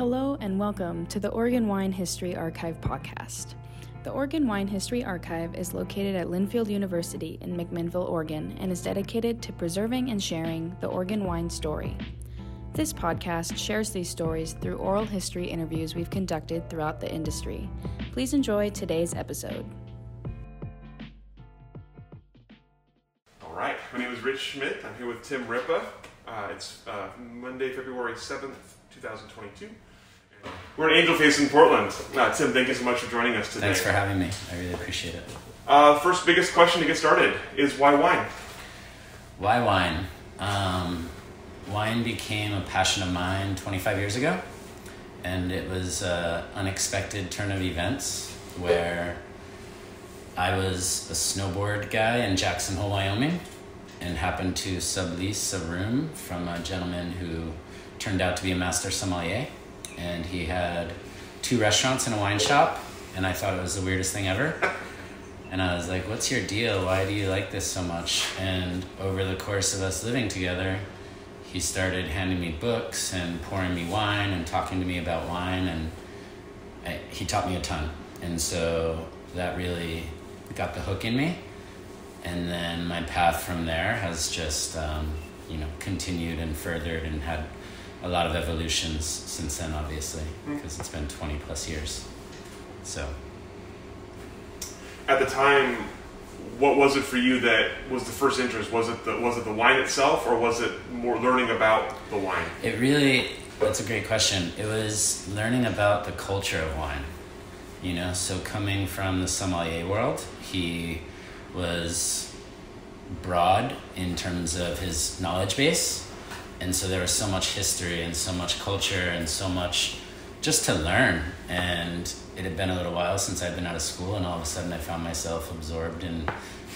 Hello and welcome to the Oregon Wine History Archive podcast. The Oregon Wine History Archive is located at Linfield University in McMinnville, Oregon, and is dedicated to preserving and sharing the Oregon wine story. This podcast shares these stories through oral history interviews we've conducted throughout the industry. Please enjoy today's episode. All right, my name is Rich Schmidt. I'm here with Tim Rippa. Uh, it's uh, Monday, February 7th, 2022. We're in Angel Face in Portland. Uh, Tim, thank you so much for joining us today. Thanks for having me. I really appreciate it. Uh, first, biggest question to get started is why wine? Why wine? Um, wine became a passion of mine 25 years ago, and it was an unexpected turn of events where I was a snowboard guy in Jackson Hole, Wyoming, and happened to sublease a room from a gentleman who turned out to be a master sommelier, and he had two restaurants and a wine shop, and I thought it was the weirdest thing ever. And I was like, "What's your deal? Why do you like this so much?" And over the course of us living together, he started handing me books and pouring me wine and talking to me about wine, and I, he taught me a ton. And so that really got the hook in me. And then my path from there has just, um, you know, continued and furthered and had a lot of evolutions since then, obviously, mm-hmm. because it's been 20 plus years. So, At the time, what was it for you that was the first interest? Was it the was it the wine itself, or was it more learning about the wine? it really, that's a great question. It was learning about the culture of wine, you know, so coming from the sommelier world, he was broad in terms of his knowledge base. And so there was so much history and so much culture and so much just to learn. And it had been a little while since I'd been out of school, and all of a sudden I found myself absorbed in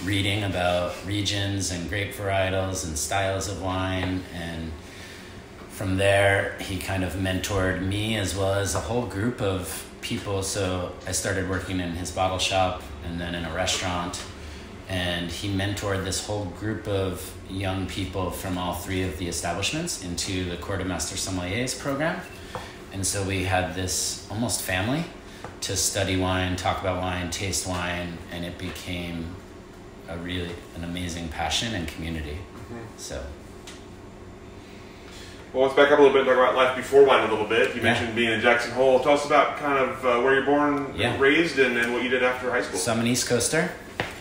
reading about regions and grape varietals and styles of wine. And from there, he kind of mentored me as well as a whole group of people. So I started working in his bottle shop and then in a restaurant and he mentored this whole group of young people from all three of the establishments into the Court of Master Sommeliers program. And so we had this almost family to study wine, talk about wine, taste wine, and it became a really an amazing passion and community. So Well, let's back up a little bit and talk about life before wine a little bit. You Yeah. mentioned being in Jackson Hole. Tell us about kind of uh, where you're born, Yeah. raised, and, and what you did after high school. So I'm an East Coaster,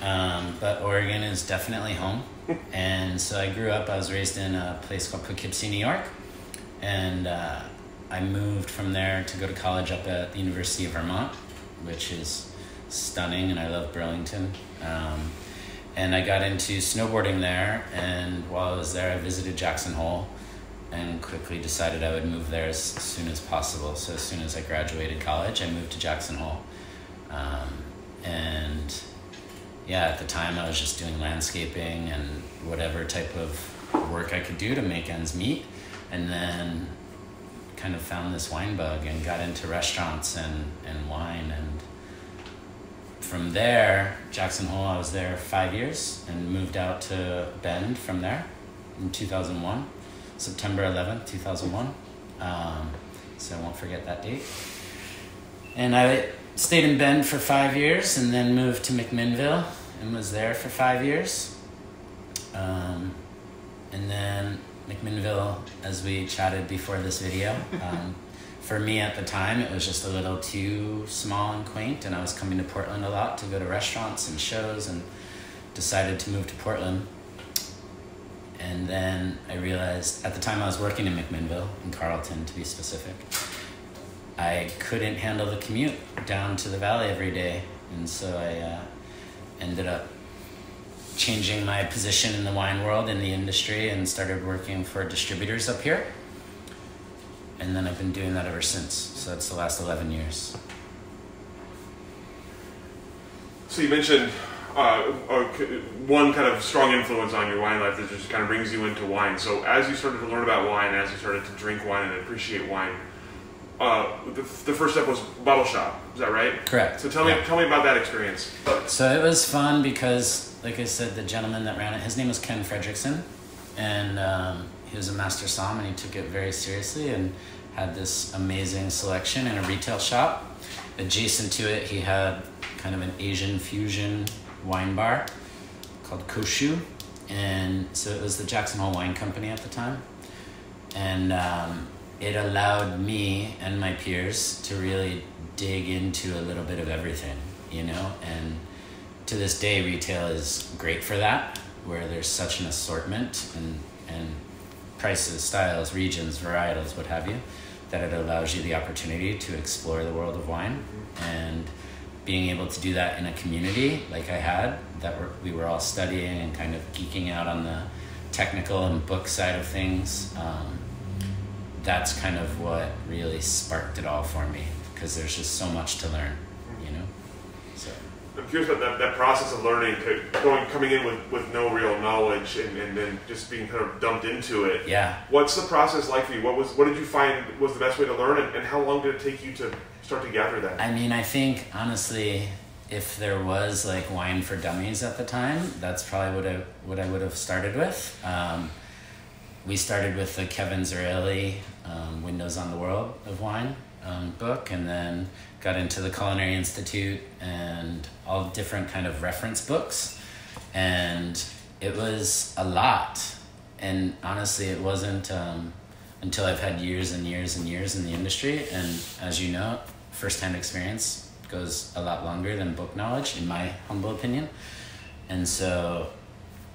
um, but Oregon is definitely home. and so I grew up, I was raised in a place called Poughkeepsie, New York. And uh, I moved from there to go to college up at the University of Vermont, which is stunning, and I love Burlington. Um, and I got into snowboarding there, and while I was there, I visited Jackson Hole and quickly decided I would move there as soon as possible. So as soon as I graduated college, I moved to Jackson Hole. Um, and yeah, at the time I was just doing landscaping and whatever type of work I could do to make ends meet. And then kind of found this wine bug and got into restaurants and, and wine. And from there, Jackson Hole, I was there five years and moved out to Bend from there in 2001, September 11th, 2001. Um, so I won't forget that date. And I stayed in Bend for five years and then moved to McMinnville and was there for five years. Um, and then McMinnville, as we chatted before this video, um, for me at the time, it was just a little too small and quaint, and I was coming to Portland a lot to go to restaurants and shows, and decided to move to Portland. And then I realized at the time I was working in McMinnville, in Carlton to be specific, I couldn't handle the commute down to the valley every day, and so I uh, ended up changing my position in the wine world in the industry and started working for distributors up here. And then I've been doing that ever since. So that's the last 11 years. So you mentioned uh, one kind of strong influence on your wine life that just kind of brings you into wine. So as you started to learn about wine, as you started to drink wine and appreciate wine, uh, the, the first step was bottle shop. Is that right? Correct. So tell me, Yeah. tell me about that experience. So it was fun because, like I said, the gentleman that ran it, his name was Ken Fredrickson, and um, he was a master som, and he took it very seriously. And had this amazing selection in a retail shop. Adjacent to it, he had kind of an Asian fusion wine bar called Koshu. And so it was the Jackson Hole Wine Company at the time. And um, it allowed me and my peers to really dig into a little bit of everything, you know? And to this day, retail is great for that, where there's such an assortment and, and prices, styles, regions, varietals, what have you, that it allows you the opportunity to explore the world of wine. And being able to do that in a community like I had, that we were all studying and kind of geeking out on the technical and book side of things, um, that's kind of what really sparked it all for me because there's just so much to learn, you know. So I'm curious about that, that process of learning, to going coming in with, with no real knowledge and, and then just being kind of dumped into it. yeah, What's the process like for you? What was what did you find was the best way to learn, and, and how long did it take you to start to gather that? I mean, I think honestly, if there was like wine for dummies at the time, that's probably what I what I would have started with. Um, we started with the Kevin Zraly um, Windows on the World of Wine um, book, and then got into the Culinary Institute and all different kind of reference books, and it was a lot. And honestly, it wasn't um, until I've had years and years and years in the industry, and as you know, firsthand experience goes a lot longer than book knowledge, in my humble opinion. And so,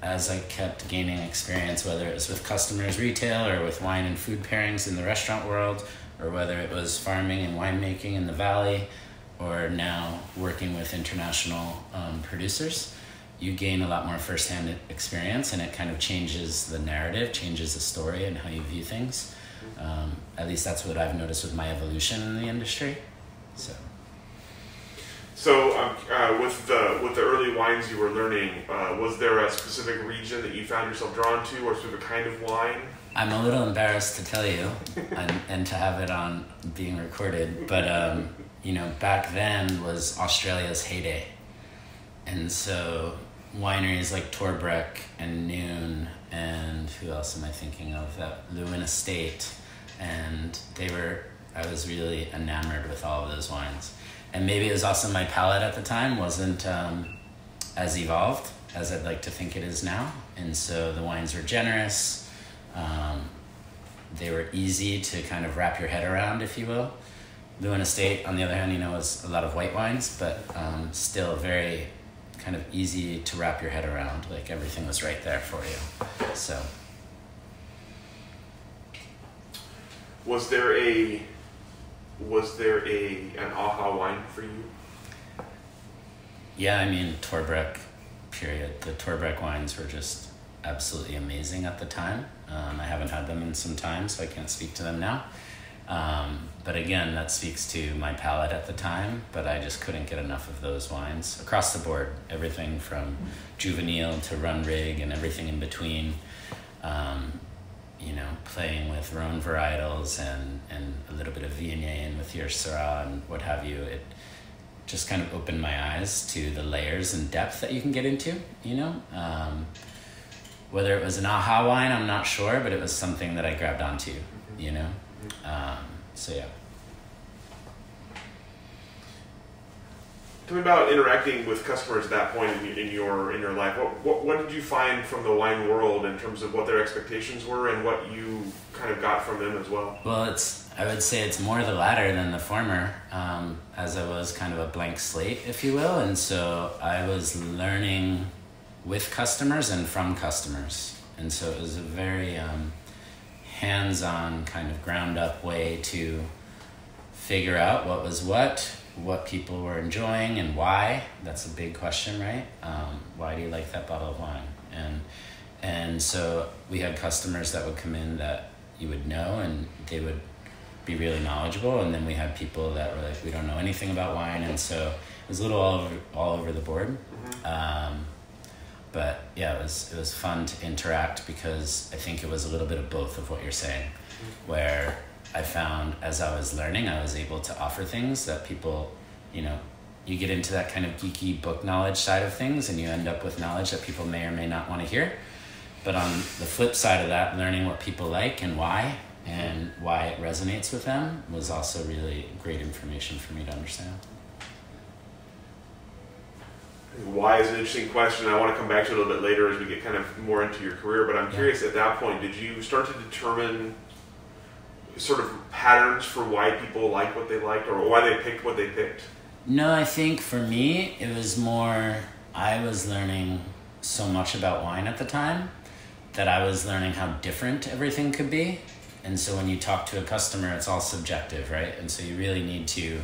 as I kept gaining experience, whether it was with customers retail or with wine and food pairings in the restaurant world, or whether it was farming and winemaking in the valley, or now working with international um, producers, you gain a lot more firsthand experience and it kind of changes the narrative, changes the story, and how you view things. Um, at least that's what I've noticed with my evolution in the industry. So. So, um, uh, with the with the early wines you were learning, uh, was there a specific region that you found yourself drawn to, or sort of a kind of wine? I'm a little embarrassed to tell you and, and to have it on being recorded, but um, you know, back then was Australia's heyday. And so wineries like Torbreck and Noon and who else am I thinking of? That Leeuwin Estate and they were I was really enamored with all of those wines. And maybe it was also my palate at the time wasn't um, as evolved as I'd like to think it is now. And so the wines were generous. Um, they were easy to kind of wrap your head around, if you will. Leeuwin Estate, on the other hand, you know, was a lot of white wines, but um, still very kind of easy to wrap your head around. Like everything was right there for you. So Was there a was there a an aha wine for you? yeah, I mean Torbreck, period. The Torbreck wines were just absolutely amazing at the time. Um, I haven't had them in some time, so I can't speak to them now. Um, but again, that speaks to my palate at the time. But I just couldn't get enough of those wines across the board. Everything from juvenile to RunRig and everything in between. Um, you know, playing with Rhone varietals and, and a little bit of Viognier and with your Syrah and what have you. It just kind of opened my eyes to the layers and depth that you can get into. You know. Um, whether it was an aha wine, I'm not sure, but it was something that I grabbed onto, you know? Um, so yeah. Tell me about interacting with customers at that point in, in your in your life. What, what what did you find from the wine world in terms of what their expectations were and what you kind of got from them as well? Well, it's, I would say it's more the latter than the former, um, as I was kind of a blank slate, if you will. And so I was learning with customers and from customers. And so it was a very um, hands on, kind of ground up way to figure out what was what, what people were enjoying, and why. That's a big question, right? Um, why do you like that bottle of wine? And and so we had customers that would come in that you would know, and they would be really knowledgeable. And then we had people that were like, we don't know anything about wine, and so it was a little all over all over the board. Um, but yeah, it was it was fun to interact because I think it was a little bit of both of what you're saying, where I found as I was learning, I was able to offer things that people, you know, you get into that kind of geeky book knowledge side of things, and you end up with knowledge that people may or may not want to hear. But on the flip side of that, learning what people like and why, and why it resonates with them was also really great information for me to understand. Why is an interesting question. I want to come back to it a little bit later as we get kind of more into your career. But I'm Yeah. curious at that point, did you start to determine sort of patterns for why people like what they liked or why they picked what they picked? No, I think for me, it was more, I was learning so much about wine at the time that I was learning how different everything could be. And so when you talk to a customer, it's all subjective, right? And so you really need to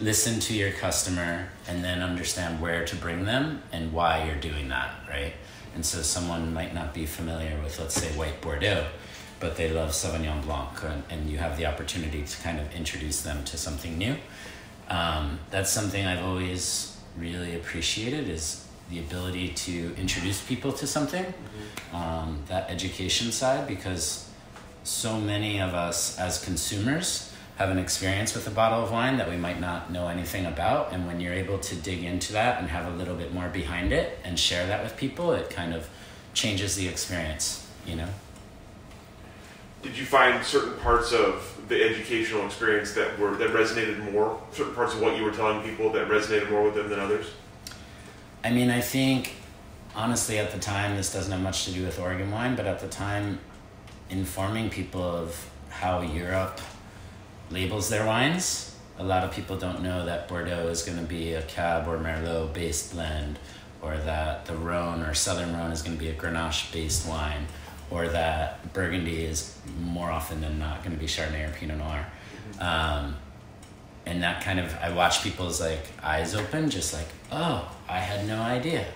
listen to your customer and then understand where to bring them and why you're doing that, right? And so someone might not be familiar with, let's say, white Bordeaux, but they love Sauvignon Blanc, and, and you have the opportunity to kind of introduce them to something new. Um, that's something I've always really appreciated is the ability to introduce people to something, um, that education side, because so many of us as consumers have an experience with a bottle of wine that we might not know anything about. And when you're able to dig into that and have a little bit more behind it and share that with people, it kind of changes the experience, you know? Did you find certain parts of the educational experience that were that resonated more? Certain parts of what you were telling people that resonated more with them than others? I mean, I think honestly at the time this doesn't have much to do with Oregon wine, but at the time informing people of how Europe labels their wines. A lot of people don't know that Bordeaux is going to be a Cab or Merlot based blend, or that the Rhone or Southern Rhone is going to be a Grenache based wine, or that Burgundy is more often than not going to be Chardonnay or Pinot Noir. Um, and that kind of I watch people's like eyes open, just like, oh, I had no idea.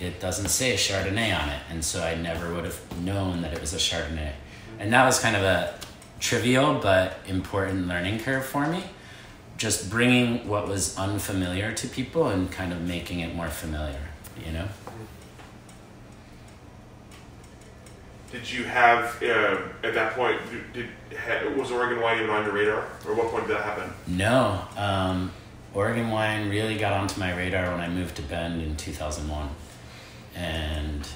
It doesn't say Chardonnay on it, and so I never would have known that it was a Chardonnay. And that was kind of a trivial but important learning curve for me. Just bringing what was unfamiliar to people and kind of making it more familiar, you know? Did you have uh, at that point? Did, did was Oregon wine even on your radar, or what point did that happen? No, um, Oregon wine really got onto my radar when I moved to Bend in 2001. And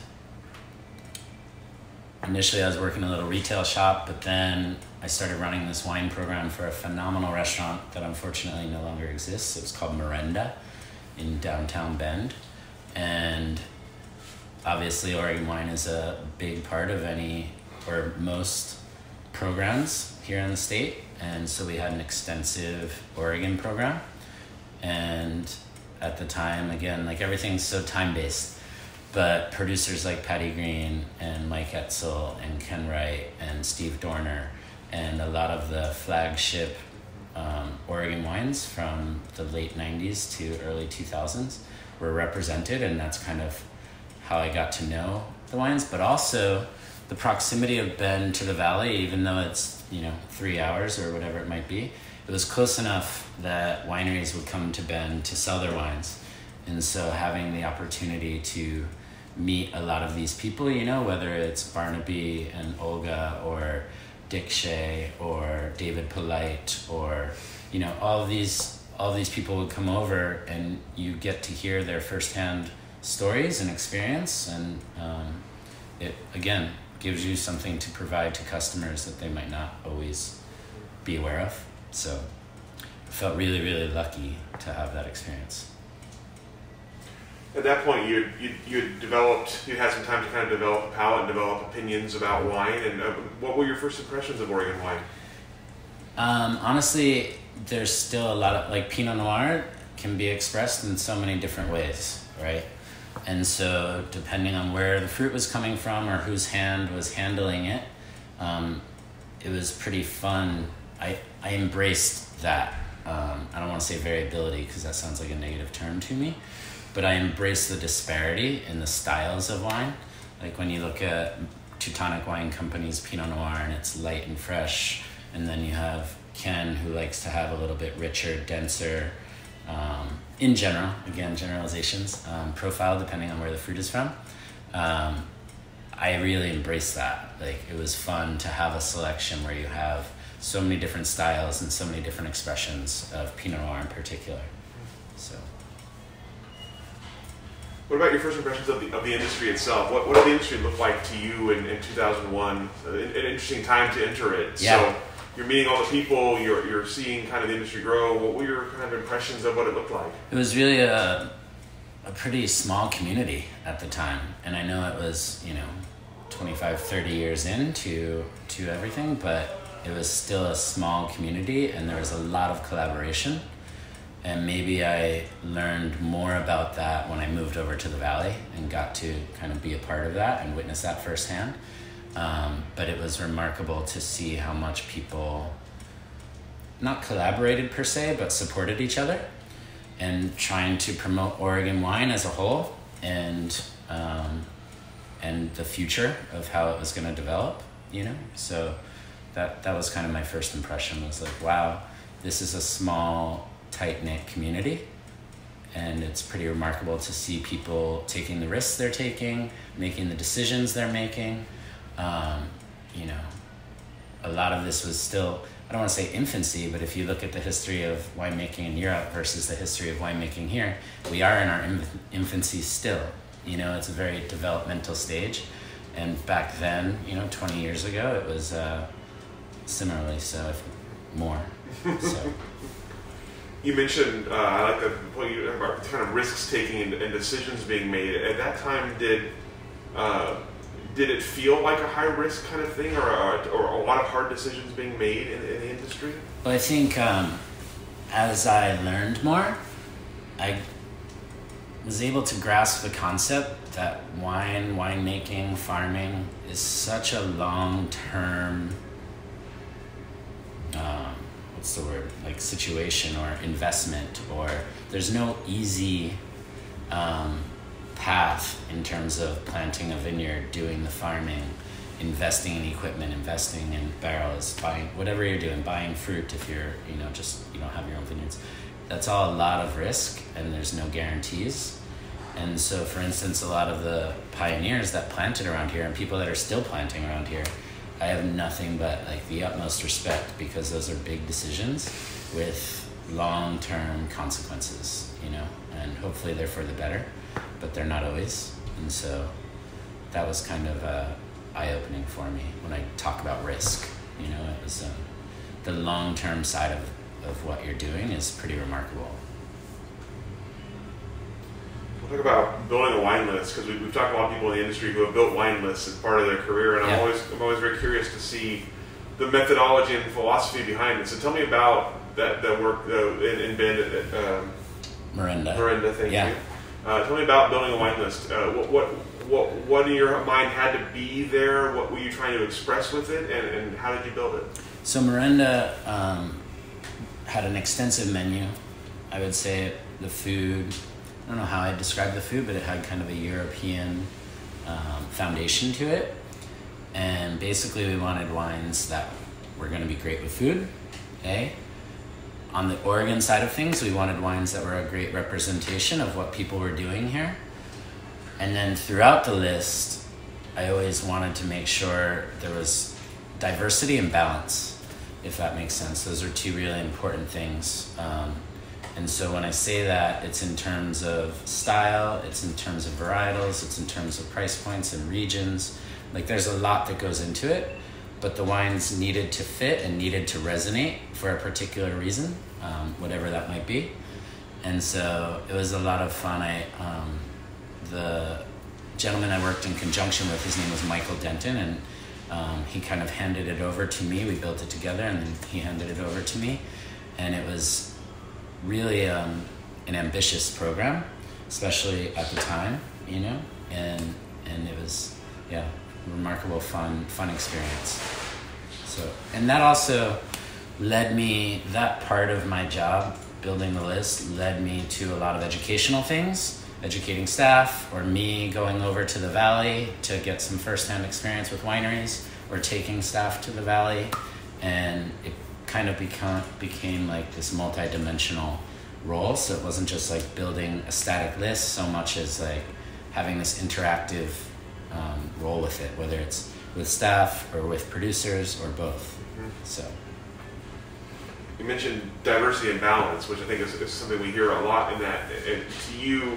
initially I was working in a little retail shop, but then I started running this wine program for a phenomenal restaurant that unfortunately no longer exists. It was called Merenda in downtown Bend. And obviously, Oregon wine is a big part of any or most programs here in the state. And so we had an extensive Oregon program. And at the time, again, like everything's so time based but producers like Patty Green and Mike Etzel and Ken Wright and Steve Doerner and a lot of the flagship um, Oregon wines from the late 90s to early 2000s were represented, and that's kind of how I got to know the wines, but also the proximity of Bend to the valley, even though it's, you know, three hours or whatever it might be, it was close enough that wineries would come to Bend to sell their wines. And so having the opportunity to meet a lot of these people, you know, whether it's Barnaby and Olga or Dick Shea or David Polite or, you know, all these all these people would come over and you get to hear their firsthand stories and experience and um, it again gives you something to provide to customers that they might not always be aware of. So I felt really, really lucky to have that experience. At that point, you you you had developed, you had some time to kind of develop a palate and develop opinions about wine. And uh, what were your first impressions of Oregon wine? Um, honestly, there's still a lot of like Pinot Noir can be expressed in so many different ways, right? And so, depending on where the fruit was coming from or whose hand was handling it, um, it was pretty fun. I, I embraced that. Um, I don't want to say variability because that sounds like a negative term to me, but I embraced the disparity in the styles of wine. Like when you look at Teutonic Wine Company's Pinot Noir and it's light and fresh, and then you have Ken who likes to have a little bit richer, denser, um, in general, again, generalizations, um, profile depending on where the fruit is from. Um, I really embraced that. Like it was fun to have a selection where you have so many different styles and so many different expressions of Pinot Noir in particular. So What about your first impressions of the, of the industry itself? What, what did the industry look like to you in, in 2001? Uh, an, an interesting time to enter it. Yeah. So you're meeting all the people, you're, you're seeing kind of the industry grow. What were your kind of impressions of what it looked like? It was really a, a pretty small community at the time. And I know it was, you know, 25, 30 years into to everything, but it was still a small community and there was a lot of collaboration. And maybe I learned more about that when I moved over to the valley and got to kind of be a part of that and witness that firsthand. Um, but it was remarkable to see how much people not collaborated per se, but supported each other and trying to promote Oregon wine as a whole and um, and the future of how it was going to develop. You know, so that that was kind of my first impression. Was like, wow, this is a small, tight knit community, and it's pretty remarkable to see people taking the risks they're taking, making the decisions they're making. Um, you know, a lot of this was still I don't want to say infancy, but if you look at the history of winemaking in Europe versus the history of winemaking here, we are in our inf- infancy still. You know, it's a very developmental stage. And back then, you know, 20 years ago, it was uh, similarly so, if more. So, You mentioned, uh, I like the point you about kind of risks taking and, and decisions being made. At that time, did uh, did it feel like a high risk kind of thing, or a, or a lot of hard decisions being made in, in the industry? well, I think um, as I learned more, I was able to grasp the concept that wine, winemaking, farming is such a long term um, what's the word like situation or investment or there's no easy um, path in terms of planting a vineyard doing the farming investing in equipment investing in barrels buying whatever you're doing buying fruit if you're you know just you don't have your own vineyards. That's all a lot of risk and there's no guarantees. And so for instance a lot of the pioneers that planted around here and people that are still planting around here I have nothing but like the utmost respect because those are big decisions with long term consequences, you know, and hopefully they're for the better, but they're not always. And so that was kind of uh, eye opening for me when I talk about risk. You know, it was um, the long term side of, of what you're doing is pretty remarkable. We'll talk about building a wine list because we, we've talked to a lot of people in the industry who have built wine lists as part of their career, and I'm always I'm always very curious to see the methodology and philosophy behind it. So tell me about that that work uh, in, in Bend at um, Merenda. Merenda. Thank Yeah. you. Uh, tell me about building a wine list. Uh, what, what what what in your mind had to be there? What were you trying to express with it, and, and how did you build it? So Merenda um, had an extensive menu. I would say the food. I don't know how I describe the food, but it had kind of a European um, foundation to it. And basically, we wanted wines that were going to be great with food. A. On the Oregon side of things, we wanted wines that were a great representation of what people were doing here. And then throughout the list, I always wanted to make sure there was diversity and balance, if that makes sense. Those are two really important things. Um, and so when I say that, it's in terms of style, it's in terms of varietals, it's in terms of price points and regions. Like there's a lot that goes into it, but the wines needed to fit and needed to resonate for a particular reason, um, whatever that might be. And so it was a lot of fun. I um, the gentleman I worked in conjunction with, his name was Michael Denton, and um, he kind of handed it over to me. We built it together, and then he handed it over to me, and it was really um, an ambitious program, especially at the time, you know, and and it was yeah, remarkable fun fun experience. So and that also led me that part of my job building the list led me to a lot of educational things educating staff or me going over to the valley to get some firsthand experience with wineries or taking staff to the valley and it kind of become, became like this multi-dimensional role so it wasn't just like building a static list so much as like having this interactive um, role with it whether it's with staff or with producers or both so You mentioned diversity and balance, which I think is, is something we hear a lot in that. And to you,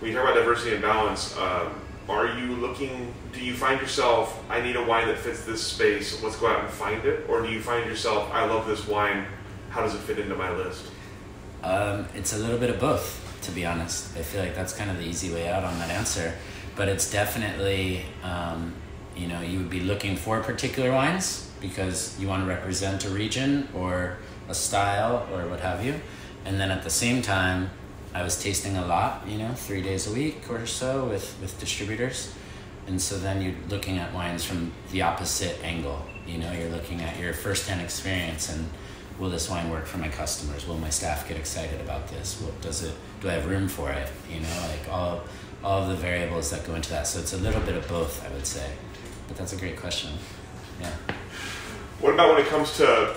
when you talk about diversity and balance, um, are you looking? Do you find yourself? I need a wine that fits this space. Let's go out and find it, or do you find yourself? I love this wine. How does it fit into my list? Um, it's a little bit of both, to be honest. I feel like that's kind of the easy way out on that answer, but it's definitely, um, you know, you would be looking for particular wines because you want to represent a region or a style or what have you, and then at the same time I was tasting a lot, you know, three days a week or so with, with distributors. And so then you're looking at wines from the opposite angle. You know, you're looking at your firsthand experience and will this wine work for my customers? Will my staff get excited about this? What does it do I have room for it? You know, like all all of the variables that go into that. So it's a little bit of both, I would say. But that's a great question. Yeah. What about when it comes to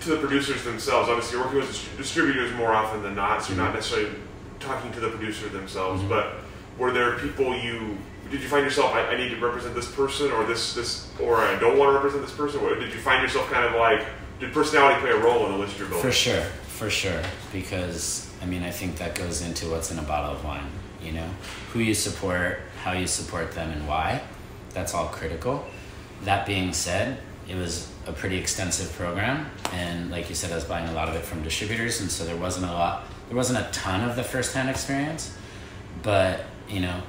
to the producers themselves? Obviously, you're working with distributors more often than not, so you're not mm-hmm. necessarily talking to the producer themselves. Mm-hmm. But were there people you did you find yourself I, I, need to represent this person or this this or I don't want to represent this person? Or did you find yourself kind of like did personality play a role in the list you're building? For sure, for sure. Because I mean, I think that goes into what's in a bottle of wine. You know, who you support, how you support them, and why. That's all critical. That being said, it was a pretty extensive program, and like you said, I was buying a lot of it from distributors, and so there wasn't a lot there wasn't a ton of the firsthand experience, but you know,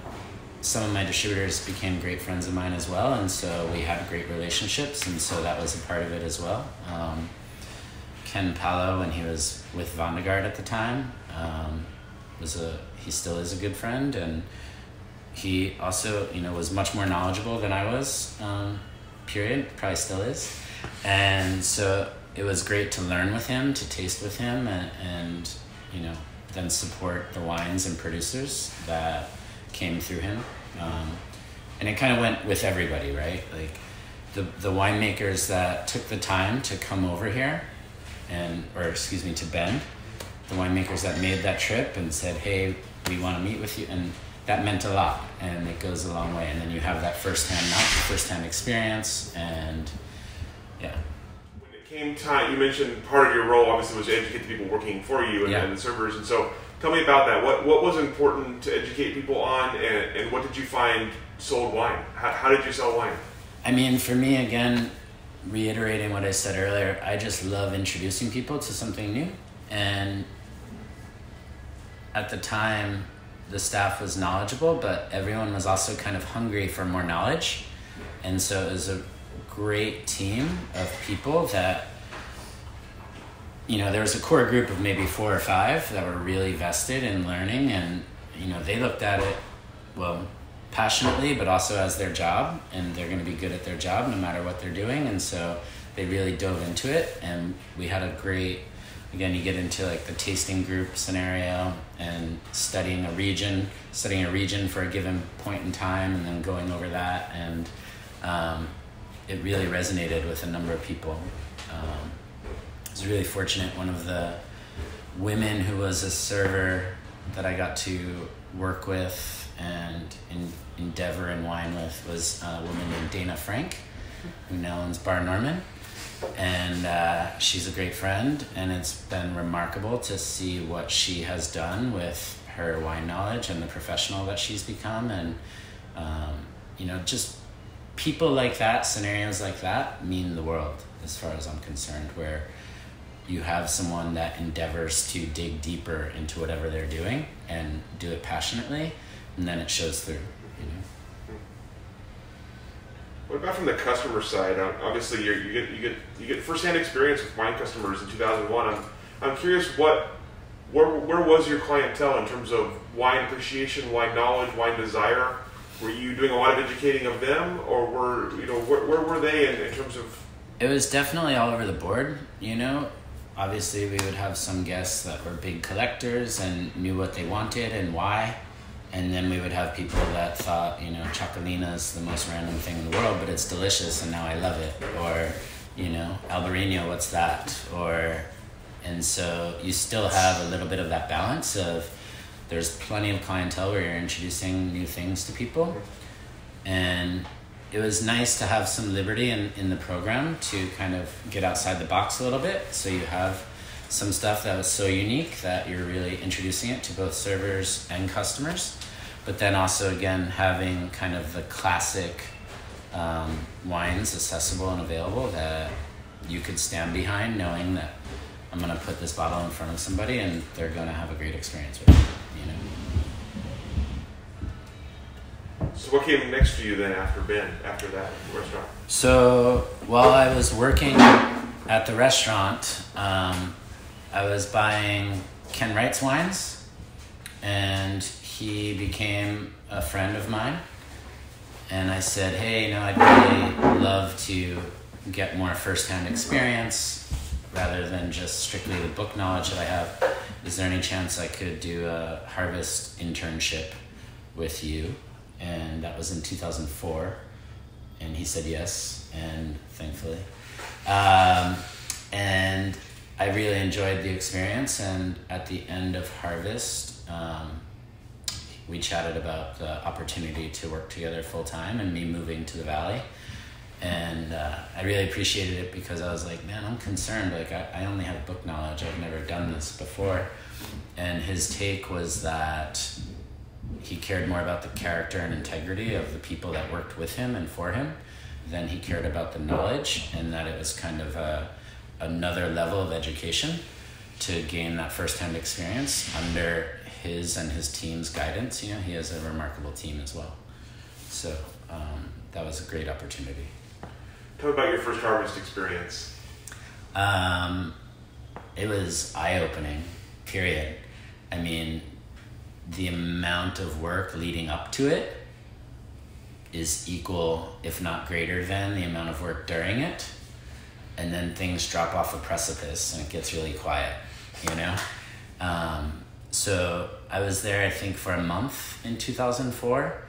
some of my distributors became great friends of mine as well, and so we had great relationships, and so that was a part of it as well. Um, Ken Palo, when he was with Vonnegut at the time, um, was a he still is a good friend, and he also you know was much more knowledgeable than I was. Um, period, probably still is, and so it was great to learn with him, to taste with him, and, and you know, then support the wines and producers that came through him. Um, and it kind of went with everybody, right? Like the the winemakers that took the time to come over here, and or excuse me, to Bend, the winemakers that made that trip and said, "Hey, we want to meet with you," and that meant a lot, and it goes a long way. And then you have that firsthand, not firsthand experience, and yeah When it came time, you mentioned part of your role obviously was to educate the people working for you and, yeah. and, the servers, and so tell me about that. What what was important to educate people on, and, and what did you find sold wine? How, how did you sell wine? I mean, for me, again, reiterating what I said earlier, I just love introducing people to something new, and at the time, the staff was knowledgeable, but everyone was also kind of hungry for more knowledge, and so it was a great team of people that you know there was a core group of maybe four or five that were really vested in learning and you know they looked at it well passionately but also as their job and they're going to be good at their job no matter what they're doing. And so they really dove into it and we had a great again you get into like the tasting group scenario and studying a region studying a region for a given point in time and then going over that and um, it really resonated with a number of people. Um, I was really fortunate. One of the women who was a server that I got to work with and in, endeavor and wine with was a woman named Dana Frank, who now owns Bar Norman. And uh, she's a great friend, and it's been remarkable to see what she has done with her wine knowledge and the professional that she's become. And, um, you know, just people like that, scenarios like that, mean the world as far as I'm concerned, where you have someone that endeavors to dig deeper into whatever they're doing and do it passionately, and then it shows through. You know. What about from the customer side? Um, obviously, you get you get you get firsthand experience with wine customers in 2001. I'm I'm curious what where where was your clientele in terms of wine appreciation, wine knowledge, wine desire? were you doing a lot of educating of them, or were you know where, where were they in, in terms of? It was definitely all over the board. You know, obviously we would have some guests that were big collectors and knew what they wanted and why. And then we would have people that thought, you know, Txakolina is the most random thing in the world, but it's delicious and now I love it. Or, you know, Albarino, what's that? Or, and so you still have a little bit of that balance of there's plenty of clientele where you're introducing new things to people. And it was nice to have some liberty in, in the program to kind of get outside the box a little bit. So you have some stuff that was so unique that you're really introducing it to both servers and customers. But then also again having kind of the classic um, wines accessible and available that you could stand behind, knowing that I'm gonna put this bottle in front of somebody and they're gonna have a great experience with it. You know. So what came next for you then after Bend, after that restaurant? So while I was working at the restaurant, um, I was buying Ken Wright's wines, and he became a friend of mine. And I said, "Hey, you know, I'd really love to get more firsthand experience rather than just strictly the book knowledge that I have. Is there any chance I could do a harvest internship with you?" And that was in two thousand four and he said yes, and thankfully. Um, and I really enjoyed the experience. And at the end of Harvest, um, we chatted about the opportunity to work together full time and me moving to the Valley. And uh, I really appreciated it because I was like, man, I'm concerned. Like, I, I only have book knowledge, I've never done this before. And his take was that he cared more about the character and integrity of the people that worked with him and for him than he cared about the knowledge, and that it was kind of a, another level of education to gain that firsthand experience under his and his team's guidance. You know, he has a remarkable team as well. So um, that was a great opportunity. Tell me about your first harvest experience. Um, it was eye opening, period. I mean, the amount of work leading up to it is equal, if not greater than, the amount of work during it. And then things drop off a precipice and it gets really quiet, you know? Um, so I was there, I think, for a month in 2004.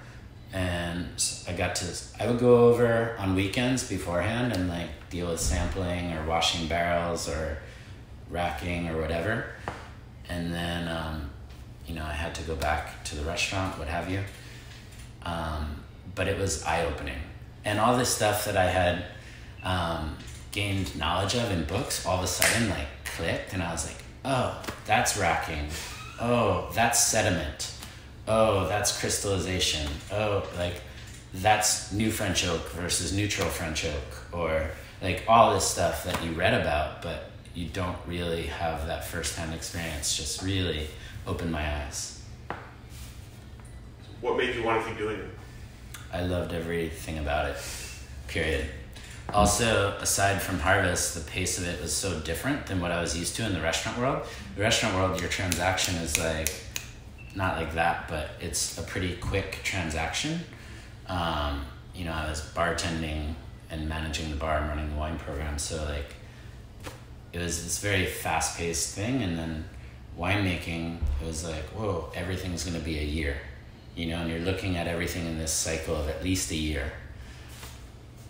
And I got to, I would go over on weekends beforehand and like deal with sampling or washing barrels or racking or whatever. And then, um, you know, I had to go back to the restaurant, what have you. Um, but it was eye opening. And all this stuff that I had um, gained knowledge of in books all of a sudden like clicked, and I was like, oh, that's racking. Oh, that's sediment. Oh, that's crystallization. Oh, like that's new French oak versus neutral French oak, or like all this stuff that you read about, but you don't really have that firsthand experience. Just really opened my eyes. What made you want to keep doing it? I loved everything about it. Period. Also, aside from Harvest, the pace of it was so different than what I was used to in the restaurant world. The restaurant world, your transaction is like not like that, but it's a pretty quick transaction. Um, you know, I was bartending and managing the bar and running the wine program, so like it was this very fast paced thing, and then winemaking it was like, whoa, everything's gonna be a year you know, and you're looking at everything in this cycle of at least a year.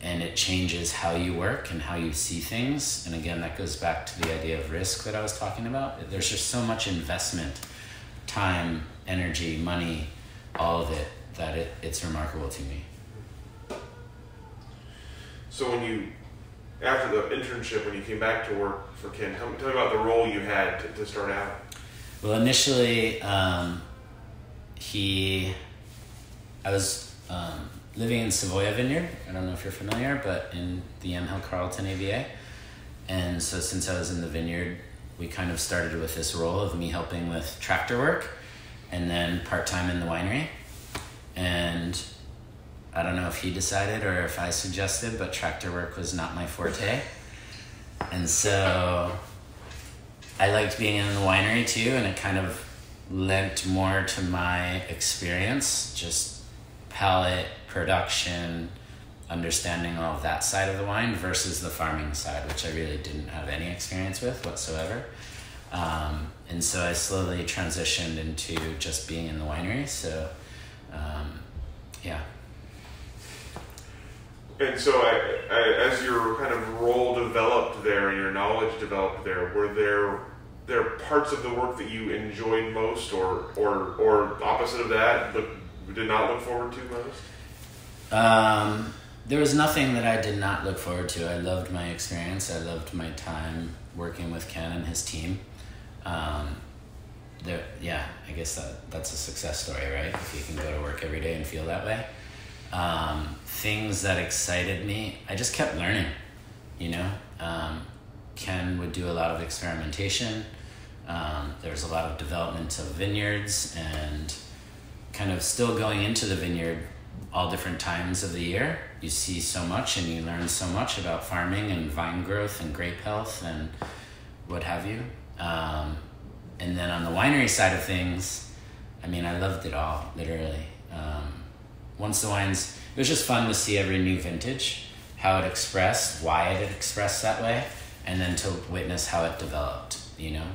And it changes how you work and how you see things. And again, that goes back to the idea of risk that I was talking about. There's just so much investment, time, energy, money, all of it, that it, it's remarkable to me. So when you, after the internship, when you came back to work for Ken, tell me, tell me about the role you had to, to start out. Well, initially, um, he, I was um, living in Savoya Vineyard. I don't know if you're familiar, but in the Yamhill-Carlton AVA. And so since I was in the vineyard, we kind of started with this role of me helping with tractor work and then part time in the winery. And I don't know if he decided or if I suggested, but tractor work was not my forte. And so I liked being in the winery too, and it kind of lent more to my experience, just palate, production, understanding all of that side of the wine versus the farming side, which I really didn't have any experience with whatsoever. Um, and so I slowly transitioned into just being in the winery. So, um, yeah. And so, I, I, as your kind of role developed there and your knowledge developed there, were there there parts of the work that you enjoyed most, or or or opposite of that, but did not look forward to most? Um, there was nothing that I did not look forward to. I loved my experience. I loved my time working with Ken and his team. Um, there, yeah, I guess that that's a success story, right? If you can go to work every day and feel that way. Um, things that excited me, I just kept learning. You know, um, Ken would do a lot of experimentation. Um, there was a lot of development of vineyards and kind of still going into the vineyard all different times of the year. You see so much and you learn so much about farming and vine growth and grape health and what have you. Um, and then on the winery side of things, I mean, I loved it all, literally. Um, once the wines, it was just fun to see every new vintage, how it expressed, why it expressed that way, and then to witness how it developed, you know?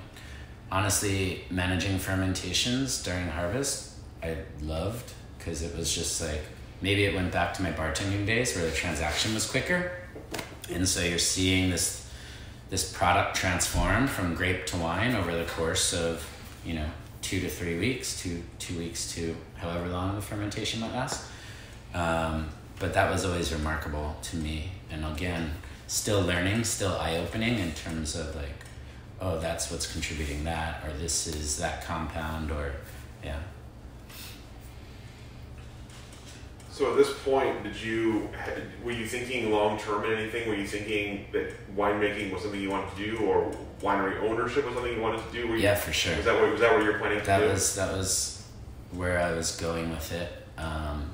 Honestly, managing fermentations during harvest, I loved because it was just like maybe it went back to my bartending days where the transaction was quicker. And so you're seeing this this product transform from grape to wine over the course of, you know, two to three weeks, two two weeks to however long the fermentation might last. Um, but that was always remarkable to me. And again, still learning, still eye opening in terms of like, oh, that's what's contributing that, or this is that compound, or yeah. So at this point, did you were you thinking long term in anything? Were you thinking that winemaking was something you wanted to do, or winery ownership was something you wanted to do? Were you, yeah, for sure. Was that what was that what you're planning to that do? was that was where I was going with it. Um,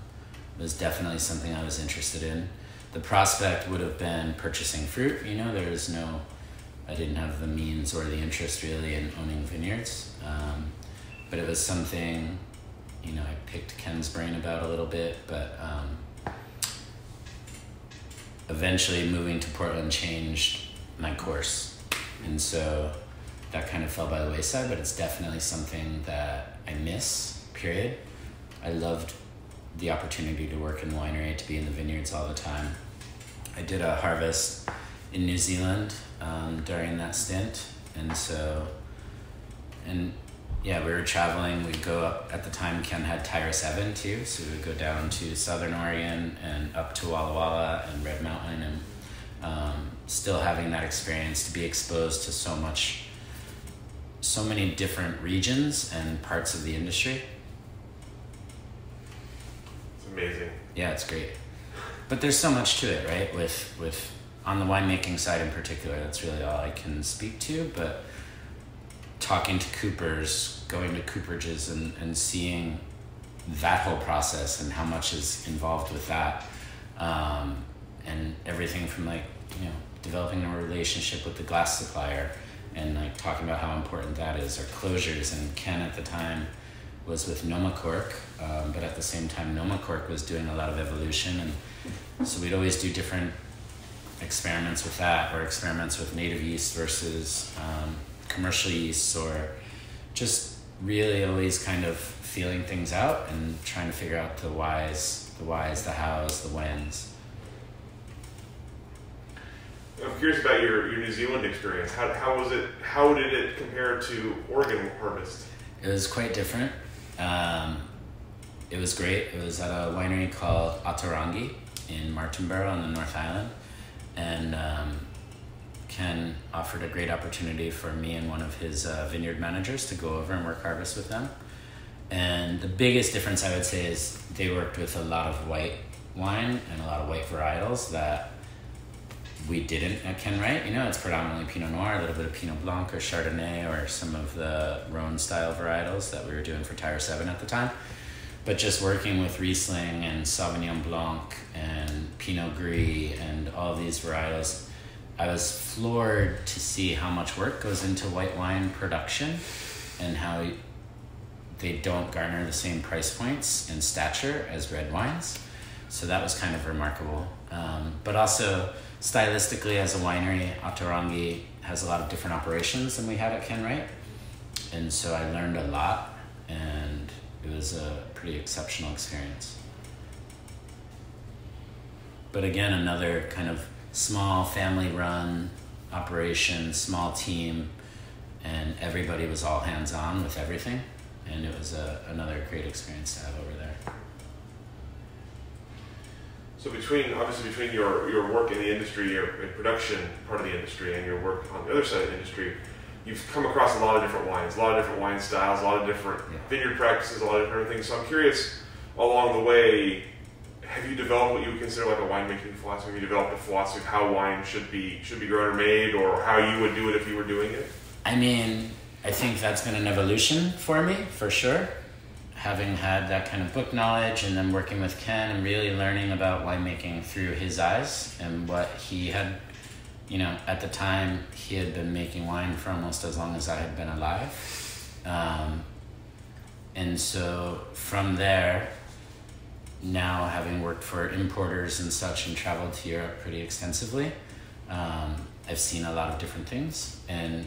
it was definitely something I was interested in. The prospect would have been purchasing fruit. You know, there was no, I didn't have the means or the interest really in owning vineyards, um, but it was something you know I picked Ken's brain about a little bit, but um, eventually moving to Portland changed my course, and so that kind of fell by the wayside. But it's definitely something that I miss. Period. I loved the opportunity to work in winery, to be in the vineyards all the time. I did a harvest in New Zealand um, during that stint, and so and yeah, we were traveling. We'd go up at the time. Ken had Tyrus Evan too, so we would go down to Southern Oregon and up to Walla Walla and Red Mountain, and um, still having that experience to be exposed to so much, so many different regions and parts of the industry. It's amazing. Yeah, it's great, but there's so much to it, right? With with on the winemaking side in particular, that's really all I can speak to, but talking to coopers, going to cooperages and, and seeing that whole process and how much is involved with that. Um, and everything from like, you know, developing a relationship with the glass supplier and like talking about how important that is or closures. And Ken at the time was with Nomacorc, um, but at the same time, Nomacorc was doing a lot of evolution. And so we'd always do different experiments with that or experiments with native yeast versus um, commercial yeasts or just really always kind of feeling things out and trying to figure out the whys, the whys, the hows, the whens. I'm curious about your, your New Zealand experience. How, how was it? How did it compare to Oregon harvest? It was quite different. Um, it was great. It was at a winery called Ata Rangi in Martinborough on the North Island, and um, Ken offered a great opportunity for me and one of his uh, vineyard managers to go over and work harvest with them. And the biggest difference I would say is they worked with a lot of white wine and a lot of white varietals that we didn't at Ken Wright. You know, it's predominantly Pinot Noir, a little bit of Pinot Blanc or Chardonnay or some of the Rhone style varietals that we were doing for Tyrus Evan at the time. But just working with Riesling and Sauvignon Blanc and Pinot Gris and all these varietals I was floored to see how much work goes into white wine production and how they don't garner the same price points and stature as red wines. So that was kind of remarkable. Um, but also, stylistically, as a winery, Ata Rangi has a lot of different operations than we had at Ken Wright. And so I learned a lot, and it was a pretty exceptional experience. But again, another kind of small family run operation, small team, and everybody was all hands on with everything. And it was a, another great experience to have over there. So between obviously between your, your work in the industry, your in production part of the industry, and your work on the other side of the industry, you've come across a lot of different wines, a lot of different wine styles, a lot of different Yeah. vineyard practices, a lot of different things. So I'm curious, along the way, have you developed what you would consider like a winemaking philosophy? Have you developed a philosophy of how wine should be should be grown or made, or how you would do it if you were doing it? I mean, I think that's been an evolution for me, for sure. Having had that kind of book knowledge and then working with Ken and really learning about winemaking through his eyes and what he had, you know, at the time he had been making wine for almost as long as I had been alive. Um, and so from there, now having worked for importers and such and traveled to Europe pretty extensively, um, I've seen a lot of different things. And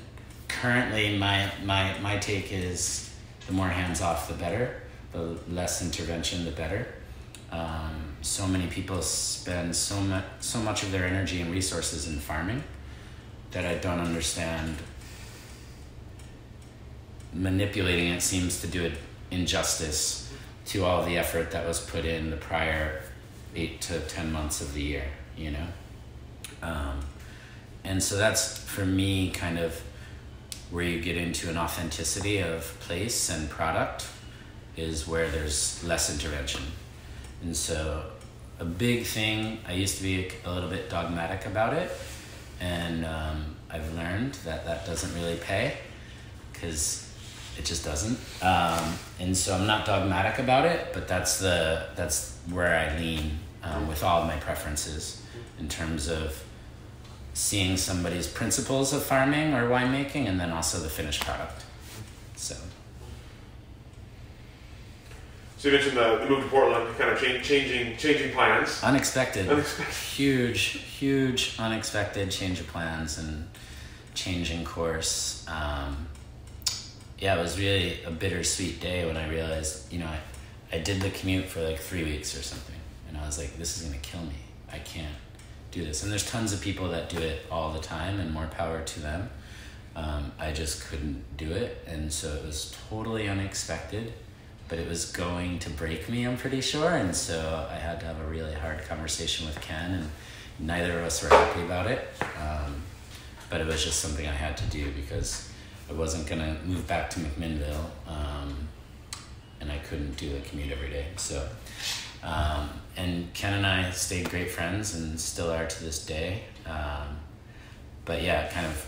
currently, my, my, my take is the more hands off, the better. The less intervention, the better. Um, so many people spend so much so much of their energy and resources in farming that I don't understand. Manipulating it seems to do it injustice to all the effort that was put in the prior eight to ten months of the year. You know, um, and so that's for me kind of where you get into an authenticity of place and product is where there's less intervention. And so, a big thing, I used to be a little bit dogmatic about it, and um, I've learned that that doesn't really pay because it just doesn't. Um, and so, I'm not dogmatic about it, but that's, the, that's where I lean um, with all of my preferences in terms of seeing somebody's principles of farming or winemaking and then also the finished product. So. So you mentioned the, the move to Portland, kind of change, changing changing plans. Unexpected. Unexpected. Huge, huge, unexpected change of plans and changing course. Um, yeah, it was really a bittersweet day when I realized, you know, I, I did the commute for like three weeks or something. And I was like, this is going to kill me. I can't do this. And there's tons of people that do it all the time, and more power to them. Um, I just couldn't do it. And so it was totally unexpected but it was going to break me, I'm pretty sure. And so I had to have a really hard conversation with Ken, and neither of us were happy about it. Um, but it was just something I had to do because I wasn't to move back to McMinnville, um, and I couldn't do the commute every day. So, um, and Ken and I stayed great friends and still are to this day. Um, but yeah, kind of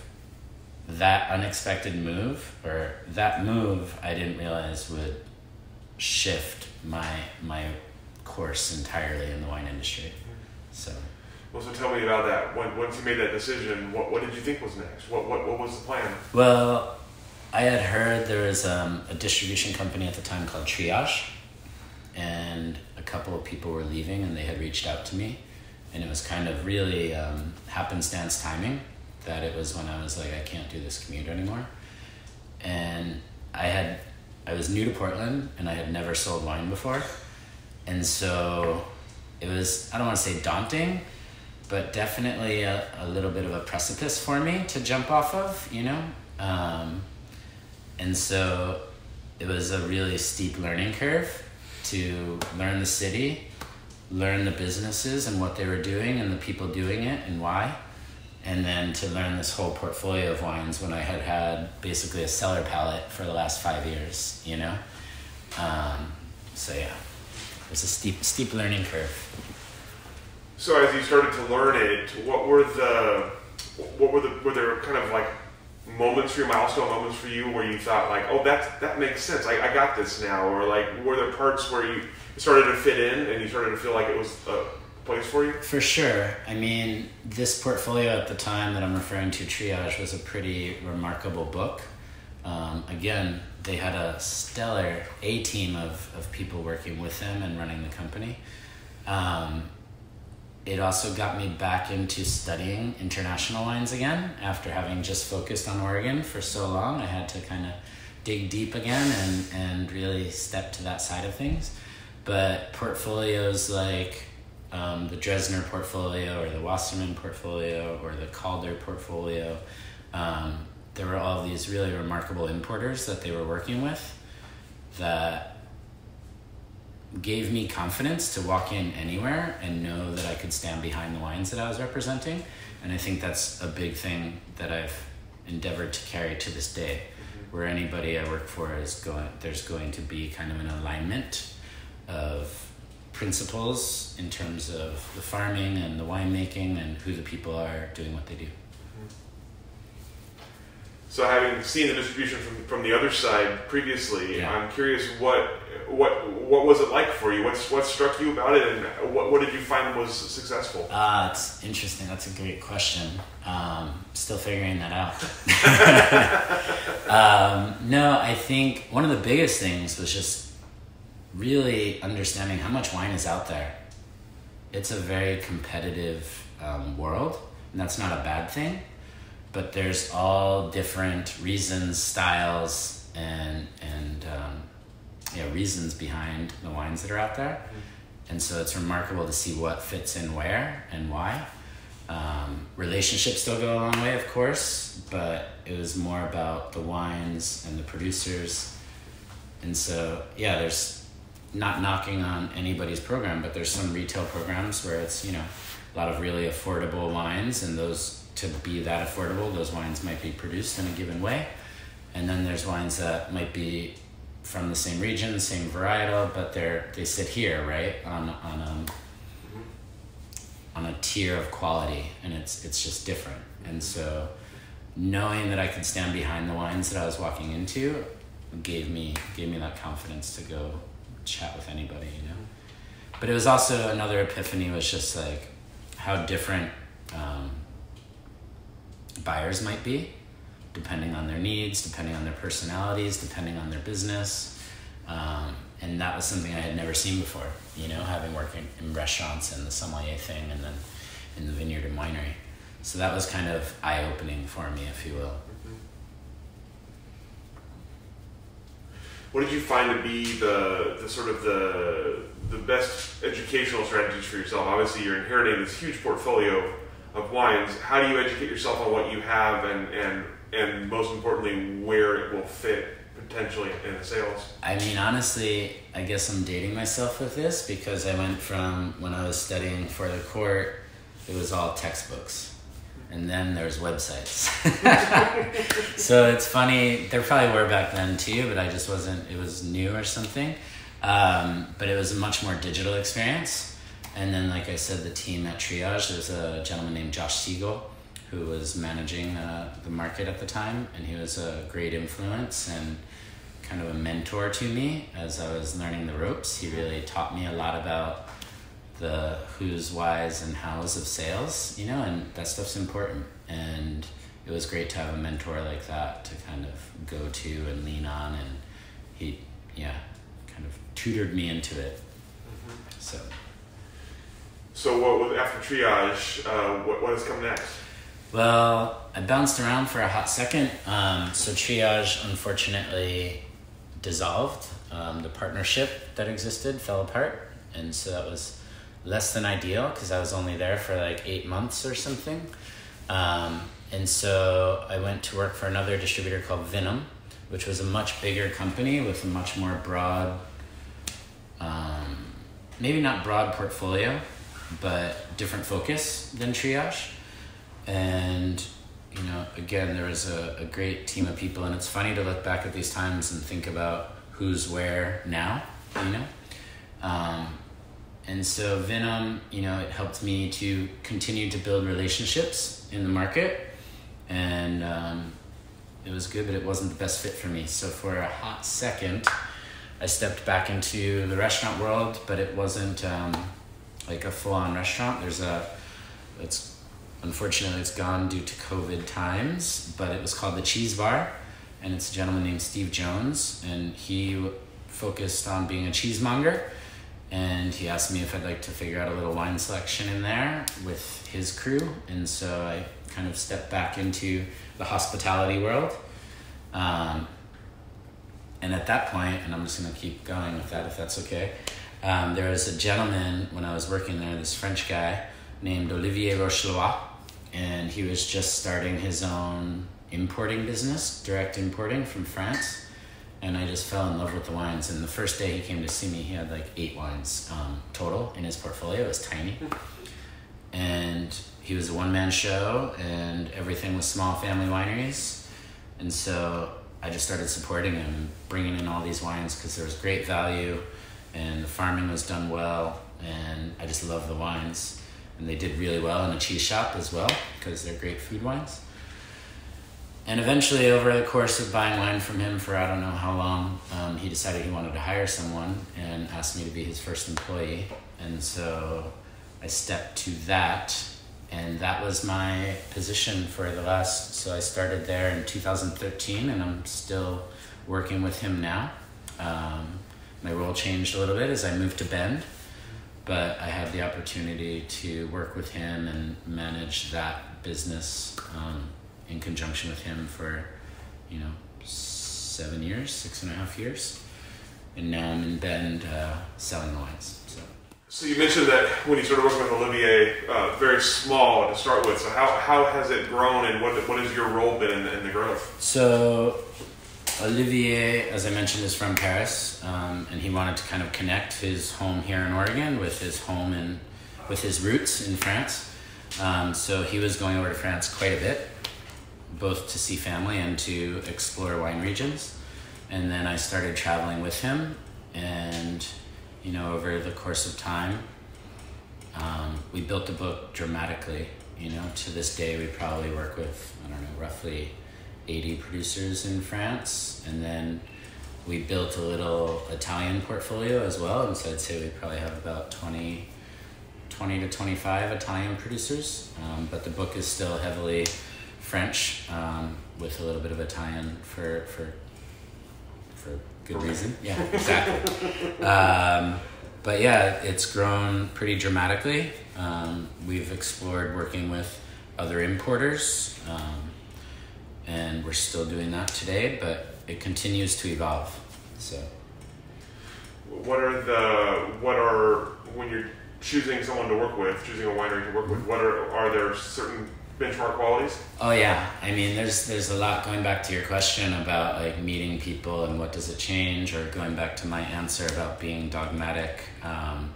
that unexpected move, or that move, I didn't realize would shift my my course entirely in the wine industry. So Well, so tell me about that. When, once you made that decision, what, what did you think was next? What, what, what was the plan? well, I had heard there was um, a distribution company at the time called Triage, and a couple of people were leaving, and they had reached out to me, and it was kind of really um, happenstance timing that it was when I was like, I can't do this commute anymore, and I had I was new to Portland and I had never sold wine before. And so it was, I don't want to say daunting, but definitely a, a little bit of a precipice for me to jump off of, you know? Um, and so it was a really steep learning curve to learn the city, learn the businesses and what they were doing and the people doing it and why and then to learn this whole portfolio of wines when I had had basically a cellar palette for the last five years, you know. Um, so yeah, it was a steep steep learning curve. So as you started to learn it, what were the what were the were there kind of like moments for you, milestone moments for you where you thought like, oh that that makes sense, I, I got this now, or like were there parts where you started to fit in and you started to feel like it was a place for you? For sure. I mean, this portfolio at the time that I'm referring to, Triage, was a pretty remarkable book. Um, again, they had a stellar A team of, of people working with them and running the company. Um, it also got me back into studying international wines again after having just focused on Oregon for so long. I had to kind of dig deep again and, and really step to that side of things. But portfolios like um, the Dressner portfolio or the Wasserman portfolio or the Calder portfolio, um, there were all these really remarkable importers that they were working with that gave me confidence to walk in anywhere and know that I could stand behind the wines that I was representing. And I think that's a big thing that I've endeavored to carry to this day. Where anybody I work for is going, there's going to be kind of an alignment of principles in terms of the farming and the winemaking and who the people are doing what they do. So, having seen the distribution from, from the other side previously, Yeah. I'm curious what what what was it like for you? What's what struck you about it, and what what did you find was successful? Ah, it's interesting. That's a great question. Um, still figuring that out. um, no, I think one of the biggest things was just really understanding how much wine is out there. It's a very competitive um, world, and that's not a bad thing. But there's all different reasons, styles, and and um, yeah, reasons behind the wines that are out there. And so it's remarkable to see what fits in where and why. Um, relationships still go a long way, of course, but it was more about the wines and the producers. And so, yeah, there's not knocking on anybody's program, but there's some retail programs where it's, you know, a lot of really affordable wines, and those, to be that affordable, those wines might be produced in a given way. And then there's wines that might be from the same region, same varietal, but they're they sit here, right, on on um, on a tier of quality, and it's it's just different. And so, knowing that I could stand behind the wines that I was walking into, gave me gave me that confidence to go chat with anybody, you know. But it was also another epiphany was just like how different um, buyers might be depending on their needs, depending on their personalities, depending on their business. Um, and that was something I had never seen before, you know, having worked in, in restaurants and the sommelier thing and then in the vineyard and winery. So that was kind of eye opening for me, if you will. What did you find to be the, the sort of the the best educational strategies for yourself? Obviously, you're inheriting this huge portfolio of wines. How do you educate yourself on what you have, and and and most importantly, where it will fit potentially in the sales? I mean, honestly, I guess I'm dating myself with this because I went from when I was studying for the court, it was all textbooks. And then there's websites. so it's funny, there probably were back then too, but I just wasn't, it was new or something. Um, but it was a much more digital experience. And then, like I said, the team at Triage, there's a gentleman named Josh Siegel who was managing uh, the market at the time, and he was a great influence and kind of a mentor to me as I was learning the ropes. He really taught me a lot about the who's, whys, and hows of sales, you know, and that stuff's important. And it was great to have a mentor like that to kind of go to and lean on, and he, yeah, kind of tutored me into it. So. So, what was after triage? Uh, what what has come next? Well, I bounced around for a hot second. Um, so Triage unfortunately dissolved. Um, the partnership that existed fell apart, and so that was less than ideal because I was only there for like eight months or something. Um, and so I went to work for another distributor called Venom, which was a much bigger company with a much more broad, um, maybe not broad portfolio, but different focus than Triage and you know again there was a, a great team of people and it's funny to look back at these times and think about who's where now you know? Um, and so venom you know it helped me to continue to build relationships in the market. And um, it was good but it wasn't the best fit for me. So for a hot second i stepped back into the restaurant world but it wasn't um, like a full-on restaurant. There's a it's Unfortunately, it's gone due to COVID times, but it was called the Cheese Bar, and it's a gentleman named Steve Jones, and he focused on being a cheesemonger, and he asked me if I'd like to figure out a little wine selection in there with his crew, and so I kind of stepped back into the hospitality world. Um, and at that point, and I'm just going to keep going with that if that's okay. Um, there was a gentleman when I was working there, this French guy named Olivier Rochelois, and he was just starting his own importing business, direct importing from France. And I just fell in love with the wines. And the first day he came to see me, he had like eight wines um, total in his portfolio. It was tiny. and he was a one man show, and everything was small family wineries. And so I just started supporting him, bringing in all these wines because there was great value, and the farming was done well, and I just love the wines. And they did really well in a cheese shop as well because they're great food wines. And eventually, over the course of buying wine from him for I don't know how long, um, he decided he wanted to hire someone and asked me to be his first employee. And so I stepped to that, and that was my position for the last. So I started there in 2013, and I'm still working with him now. Um, my role changed a little bit as I moved to Bend, but I had the opportunity to work with him and manage that business. Um, in conjunction with him for, you know, seven years, six and a half years, and now I'm in Bend uh, selling wines. So. So you mentioned that when you started working with Olivier, uh, very small to start with. So how, how has it grown, and what what has your role been in, in the growth? So Olivier, as I mentioned, is from Paris, um, and he wanted to kind of connect his home here in Oregon with his home in with his roots in France. Um, so he was going over to France quite a bit both to see family and to explore wine regions. And then I started traveling with him, and you know, over the course of time, um, we built the book dramatically. You know, to this day, we probably work with I don't know, roughly eighty producers in France, and then we built a little Italian portfolio as well. And so I'd say we probably have about 20, 20 to 25 Italian producers. Um, but the book is still heavily French um, with a little bit of Italian for for for good reason. Yeah, exactly. um, but yeah, it's grown pretty dramatically. Um, we've explored working with other importers, um, and we're still doing that today. But it continues to evolve. So, what are the what are when you're choosing someone to work with, choosing a winery to work with? What are are there certain benchmark qualities? Oh yeah, I mean, there's there's a lot going back to your question about like meeting people and what does it change, or going back to my answer about being dogmatic. Um,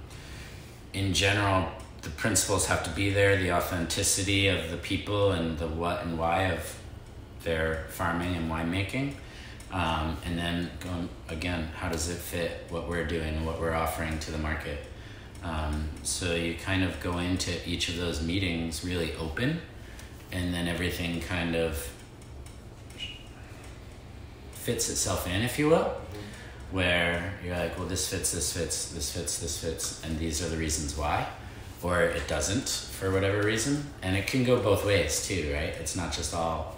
in general, the principles have to be there, the authenticity of the people and the what and why of their farming and winemaking. Um, and then going again, how does it fit what we're doing and what we're offering to the market? Um, so you kind of go into each of those meetings really open and then everything kind of fits itself in, if you will, where you're like, well, this fits, this fits, this fits, this fits, and these are the reasons why, or it doesn't for whatever reason, and it can go both ways too, right? It's not just all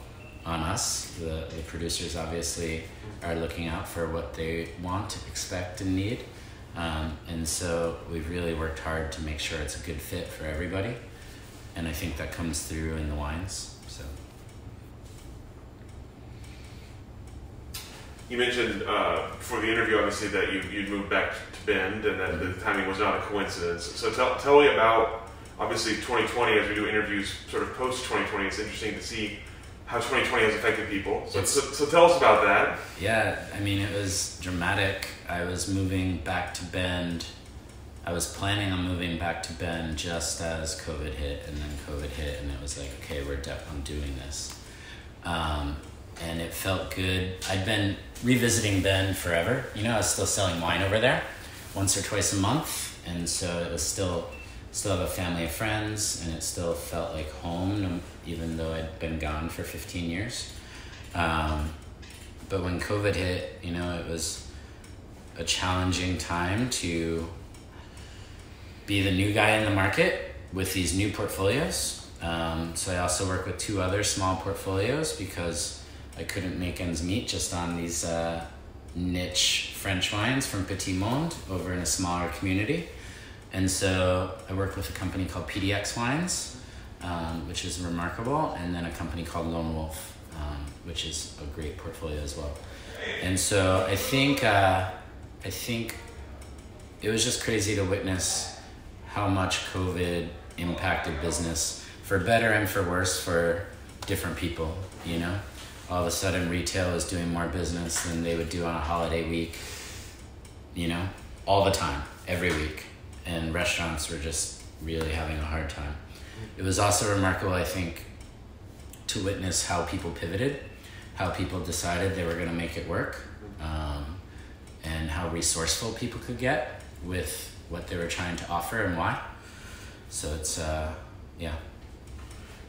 on us. The the producers obviously are looking out for what they want, expect, and need. Um, and so we've really worked hard to make sure it's a good fit for everybody and I think that comes through in the wines. So. You mentioned uh, before the interview, obviously, that you you'd moved back to Bend, and that mm-hmm. the timing was not a coincidence. So tell tell me about obviously 2020 as we do interviews, sort of post 2020. It's interesting to see how 2020 has affected people. So, so, so, tell us about that. Yeah, I mean, it was dramatic. I was moving back to Bend I was planning on moving back to Bend just as COVID hit, and then COVID hit, and it was like, okay, we're definitely doing this. Um, and it felt good. I'd been revisiting Bend forever. You know, I was still selling wine over there, once or twice a month, and so it was still still have a family of friends, and it still felt like home, even though I'd been gone for fifteen years. Um, but when COVID hit, you know, it was a challenging time to be the new guy in the market with these new portfolios. Um, so I also work with two other small portfolios because I couldn't make ends meet just on these uh, niche French wines from Petit Monde over in a smaller community. And so I work with a company called PDX Wines, um, which is remarkable, and then a company called Lone Wolf, um, which is a great portfolio as well. And so I think uh, I think it was just crazy to witness how much COVID impacted business for better and for worse for different people, you know? All of a sudden, retail is doing more business than they would do on a holiday week, you know, all the time, every week. And restaurants were just really having a hard time. It was also remarkable, I think, to witness how people pivoted, how people decided they were going to make it work, um, and how resourceful people could get with what they were trying to offer and why. So it's, uh, yeah.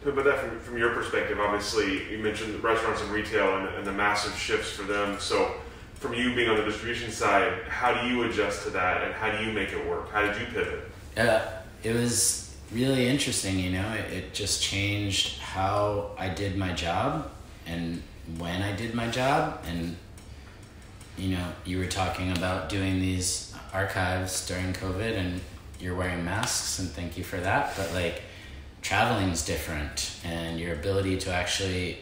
But that from, from your perspective, obviously, you mentioned restaurants and retail and, and the massive shifts for them. So, from you being on the distribution side, how do you adjust to that and how do you make it work? How did you pivot? Uh, it was really interesting, you know, it, it just changed how I did my job and when I did my job. And, you know, you were talking about doing these archives during COVID and you're wearing masks, and thank you for that. But, like, traveling's different and your ability to actually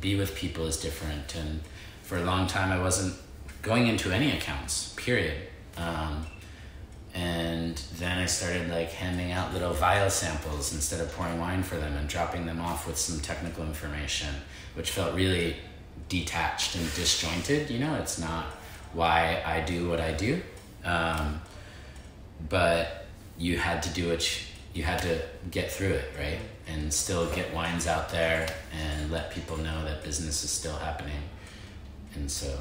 be with people is different. And for a long time, I wasn't going into any accounts, period. Um, and then I started like handing out little vial samples instead of pouring wine for them and dropping them off with some technical information, which felt really detached and disjointed. You know, it's not why I do what I do. Um, but you had to do it, you had to get through it, right? And still get wines out there and let people know that business is still happening. And so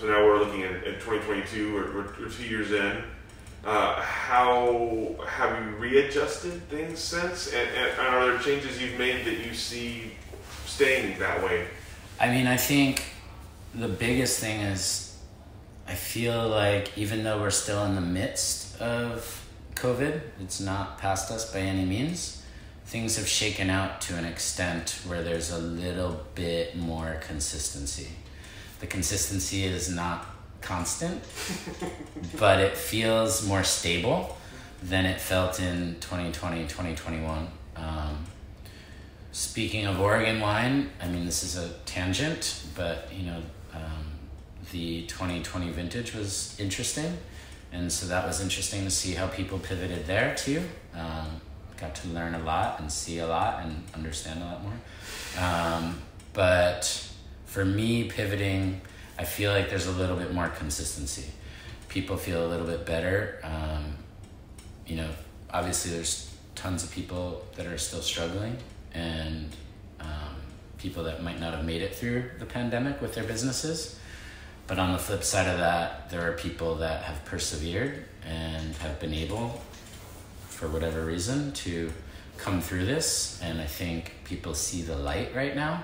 so now we're looking at, at 2022, or we're, two years in. Uh, how have you readjusted things since? And, and are there changes you've made that you see staying that way? I mean, I think the biggest thing is I feel like even though we're still in the midst of COVID, it's not past us by any means. Things have shaken out to an extent where there's a little bit more consistency the consistency is not constant, but it feels more stable than it felt in 2020, 2021. Um, speaking of Oregon wine, I mean, this is a tangent, but you know, um, the 2020 vintage was interesting. And so that was interesting to see how people pivoted there too. Um, got to learn a lot and see a lot and understand a lot more. Um, but for me, pivoting, I feel like there's a little bit more consistency. People feel a little bit better. Um, you know, obviously, there's tons of people that are still struggling, and um, people that might not have made it through the pandemic with their businesses. But on the flip side of that, there are people that have persevered and have been able, for whatever reason, to come through this. And I think people see the light right now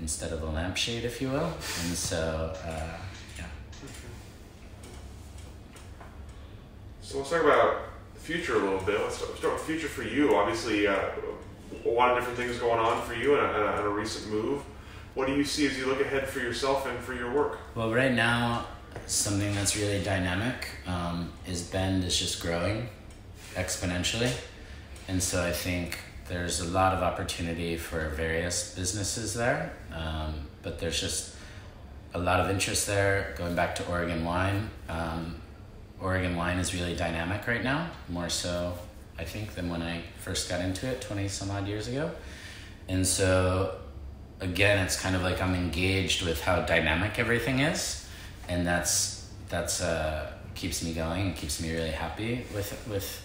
instead of a lampshade, if you will. And so, uh, yeah. So let's talk about the future a little bit. Let's start, with the future for you. Obviously, uh, a lot of different things going on for you and a, and a recent move. What do you see as you look ahead for yourself and for your work? Well, right now, something that's really dynamic um, is Bend is just growing exponentially. And so I think there's a lot of opportunity for various businesses there, um, but there's just a lot of interest there. Going back to Oregon Wine, um, Oregon Wine is really dynamic right now, more so, I think, than when I first got into it 20 some odd years ago. And so, again, it's kind of like I'm engaged with how dynamic everything is, and that's that's uh, keeps me going and keeps me really happy with with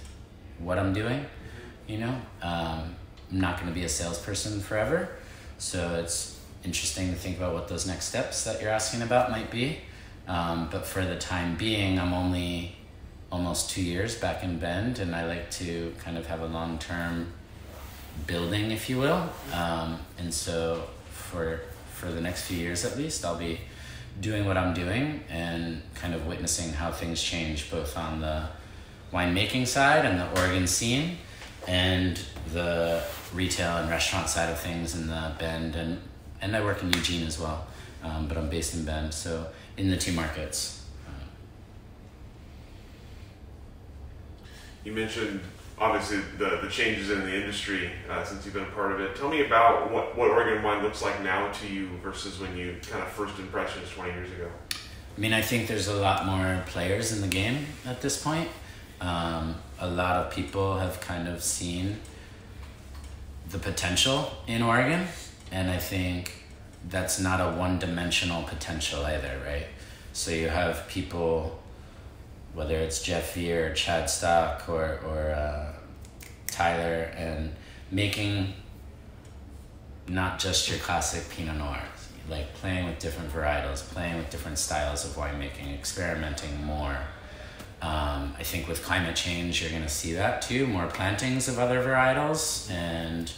what I'm doing you know um, i'm not going to be a salesperson forever so it's interesting to think about what those next steps that you're asking about might be. Um, but for the time being i'm only almost two years back in bend and i like to kind of have a long-term building if you will. Um, and so for for the next few years at least i'll be doing what i'm doing and kind of witnessing how things change both on the winemaking side and the oregon scene and the retail and restaurant side of things in the Bend, and and I work in Eugene as well, um, but I'm based in Bend, so in the two markets. You mentioned obviously the, the changes in the industry uh, since you've been a part of it. Tell me about what, what Oregon wine looks like now to you versus when you kind of first impressions 20 years ago. I mean, I think there's a lot more players in the game at this point. Um, a lot of people have kind of seen the potential in Oregon, and I think that's not a one dimensional potential either, right? So you have people, whether it's Jeff or Chad Stock or, or uh, Tyler and making not just your classic Pinot Noir, like playing with different varietals, playing with different styles of winemaking, experimenting more. Um, I think with climate change, you're going to see that too more plantings of other varietals. And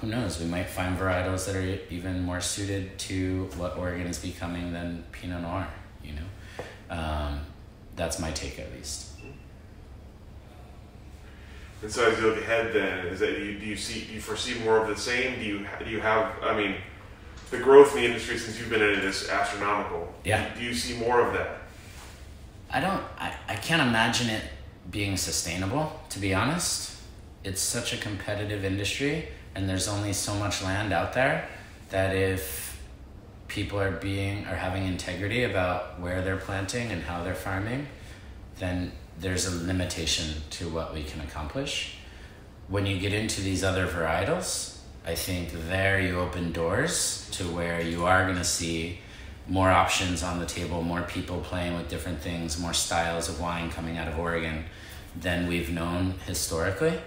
who knows, we might find varietals that are even more suited to what Oregon is becoming than Pinot Noir, you know? Um, that's my take at least. And so as you look ahead, then is that you, do you see do you foresee more of the same? Do you do you have? I mean, the growth in the industry since you've been in it is astronomical. Yeah. Do you see more of that? I don't. I, I can't imagine it being sustainable. To be honest, it's such a competitive industry, and there's only so much land out there that if people are being are having integrity about where they're planting and how they're farming, then there's a limitation to what we can accomplish. When you get into these other varietals, I think there you open doors to where you are going to see more options on the table, more people playing with different things, more styles of wine coming out of Oregon than we've known historically,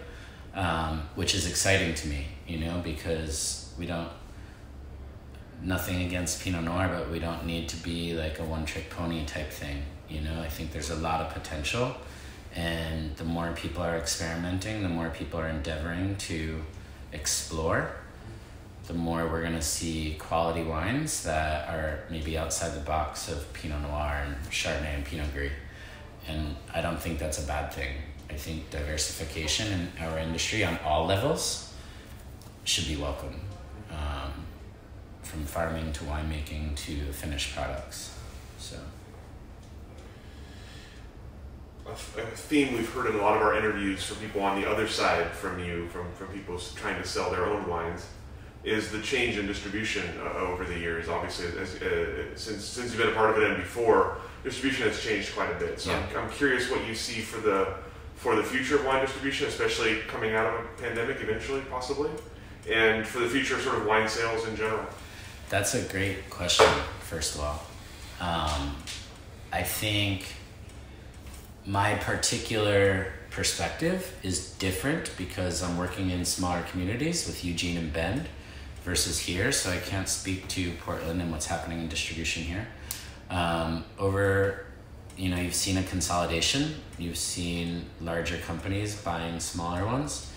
um, which is exciting to me, you know, because we don't, nothing against Pinot Noir, but we don't need to be like a one trick pony type thing. You know, I think there's a lot of potential, and the more people are experimenting, the more people are endeavoring to explore, the more we're going to see quality wines that are maybe outside the box of Pinot Noir and Chardonnay and Pinot Gris. And I don't think that's a bad thing. I think diversification in our industry on all levels should be welcome, um, from farming to winemaking to finished products. So a, theme we've heard in a lot of our interviews from people on the other side from you, from, from people trying to sell their own wines, is the change in distribution uh, over the years. Obviously, as, uh, since since you've been a part of it and before, distribution has changed quite a bit. So Yeah. I'm, I'm curious what you see for the for the future of wine distribution, especially coming out of a pandemic eventually, possibly, and for the future of sort of wine sales in general. That's a great question, first of all. Um, I think my particular perspective is different because I'm working in smaller communities with Eugene and Bend versus here, so I can't speak to Portland and what's happening in distribution here. Um, over, you know, you've seen a consolidation, you've seen larger companies buying smaller ones,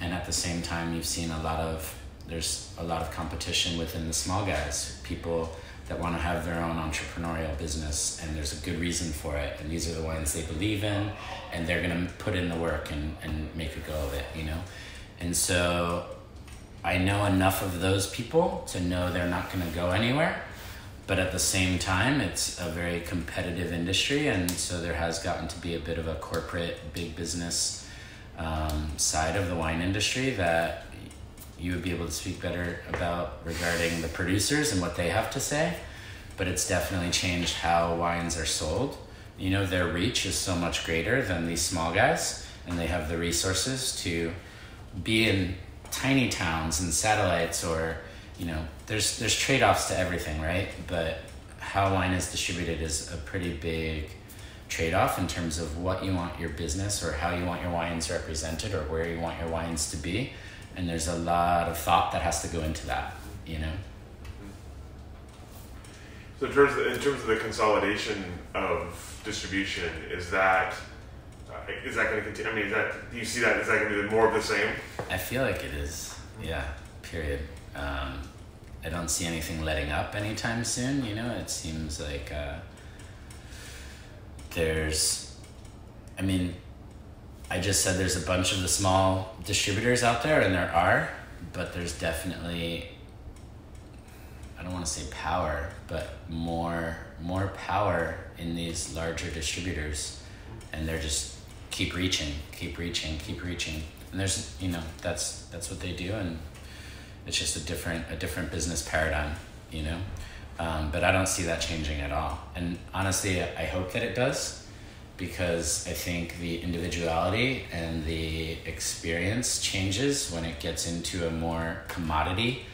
and at the same time, you've seen a lot of there's a lot of competition within the small guys, people that want to have their own entrepreneurial business, and there's a good reason for it. And these are the ones they believe in, and they're gonna put in the work and, and make a go of it, you know? And so I know enough of those people to know they're not gonna go anywhere. But at the same time, it's a very competitive industry, and so there has gotten to be a bit of a corporate, big business um, side of the wine industry that you would be able to speak better about regarding the producers and what they have to say. But it's definitely changed how wines are sold. You know, their reach is so much greater than these small guys, and they have the resources to be in tiny towns and satellites or you know there's there's trade-offs to everything right but how wine is distributed is a pretty big trade-off in terms of what you want your business or how you want your wines represented or where you want your wines to be and there's a lot of thought that has to go into that you know So in terms of, in terms of the consolidation of distribution, is that uh, is that going to continue? I mean, is that do you see that is that going to be more of the same? i feel like it is yeah period um, i don't see anything letting up anytime soon you know? It seems like uh, there's i mean i just said there's a bunch of the small distributors out there and there are but there's definitely i don't want to say power but more more power in these larger distributors and they're just keep reaching keep reaching keep reaching. And there's you know that's that's what they do and it's just a different a different business paradigm you know? Um, but i don't see that changing at all. And honestly i hope that it does because i think the individuality and the experience changes when it gets into a more commodity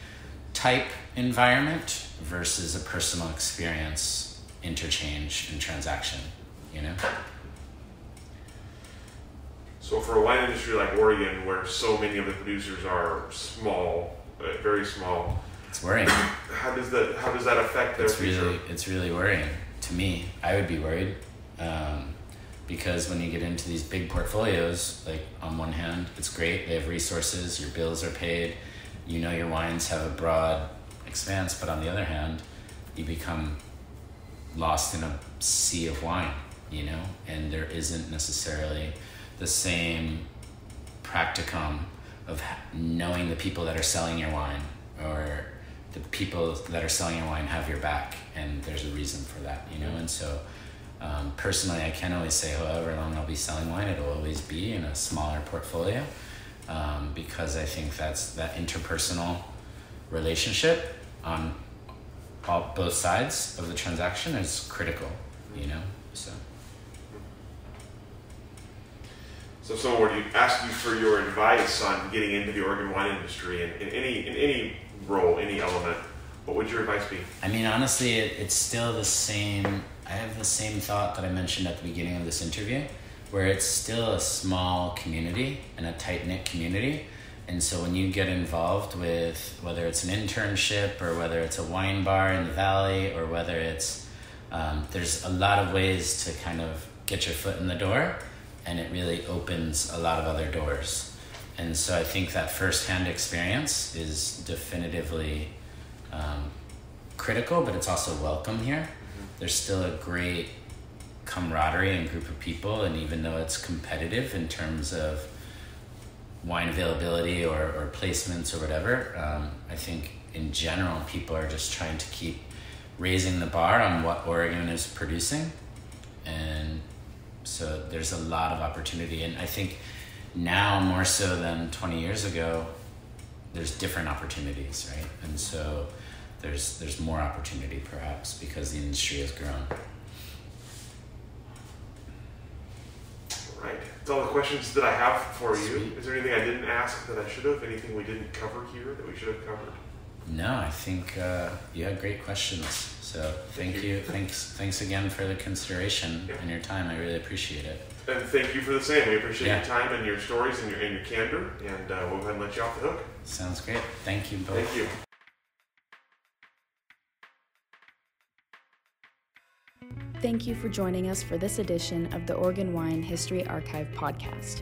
type environment versus a personal experience interchange and transaction you know? So for a wine industry like Oregon, where so many of the producers are small, very small, It's worrying. how does that how does that affect their it's future? really it's really worrying to me. I would be worried um, because when you get into these big portfolios, like on one hand, it's great they have resources, your bills are paid, you know your wines have a broad expanse, but on the other hand, you become lost in a sea of wine, you know, and there isn't necessarily the same practicum of knowing the people that are selling your wine or the people that are selling your wine have your back and there's a reason for that you know? And so um, personally i can't always say however long i'll be selling wine it'll always be in a smaller portfolio um, because i think that's that interpersonal relationship on all, both sides of the transaction is critical you know? So So if someone were to ask you for your advice on getting into the Oregon wine industry in, in any in any role, any element, what would your advice be? I mean, honestly, it, it's still the same. I have the same thought that I mentioned at the beginning of this interview, where it's still a small community and a tight knit community. And so when you get involved with whether it's an internship or whether it's a wine bar in the valley or whether it's, um, there's a lot of ways to kind of get your foot in the door and it really opens a lot of other doors. And so I think that firsthand experience is definitively um, critical, but it's also welcome here. There's still a great camaraderie and group of people, and even though it's competitive in terms of wine availability or, or placements or whatever, um, I think in general people are just trying to keep raising the bar on what Oregon is producing, and so there's a lot of opportunity, and I think now more so than 20 years ago, there's different opportunities, right? And so there's there's more opportunity perhaps because the industry has grown. right That's all the questions that I have for you. Is there anything I didn't ask that I should have? Anything we didn't cover here that we should have covered? No, I think uh, you had great questions. So thank, Thank you. you. Thanks thanks again for the consideration Yeah. and your time. I really appreciate it. And thank you for the same. We appreciate Yeah. your time and your stories and your, and your candor. And uh, we'll go ahead and let you off the hook. Sounds great. Thank you both. Thank you. Thank you for joining us for this edition of the Oregon Wine History Archive podcast.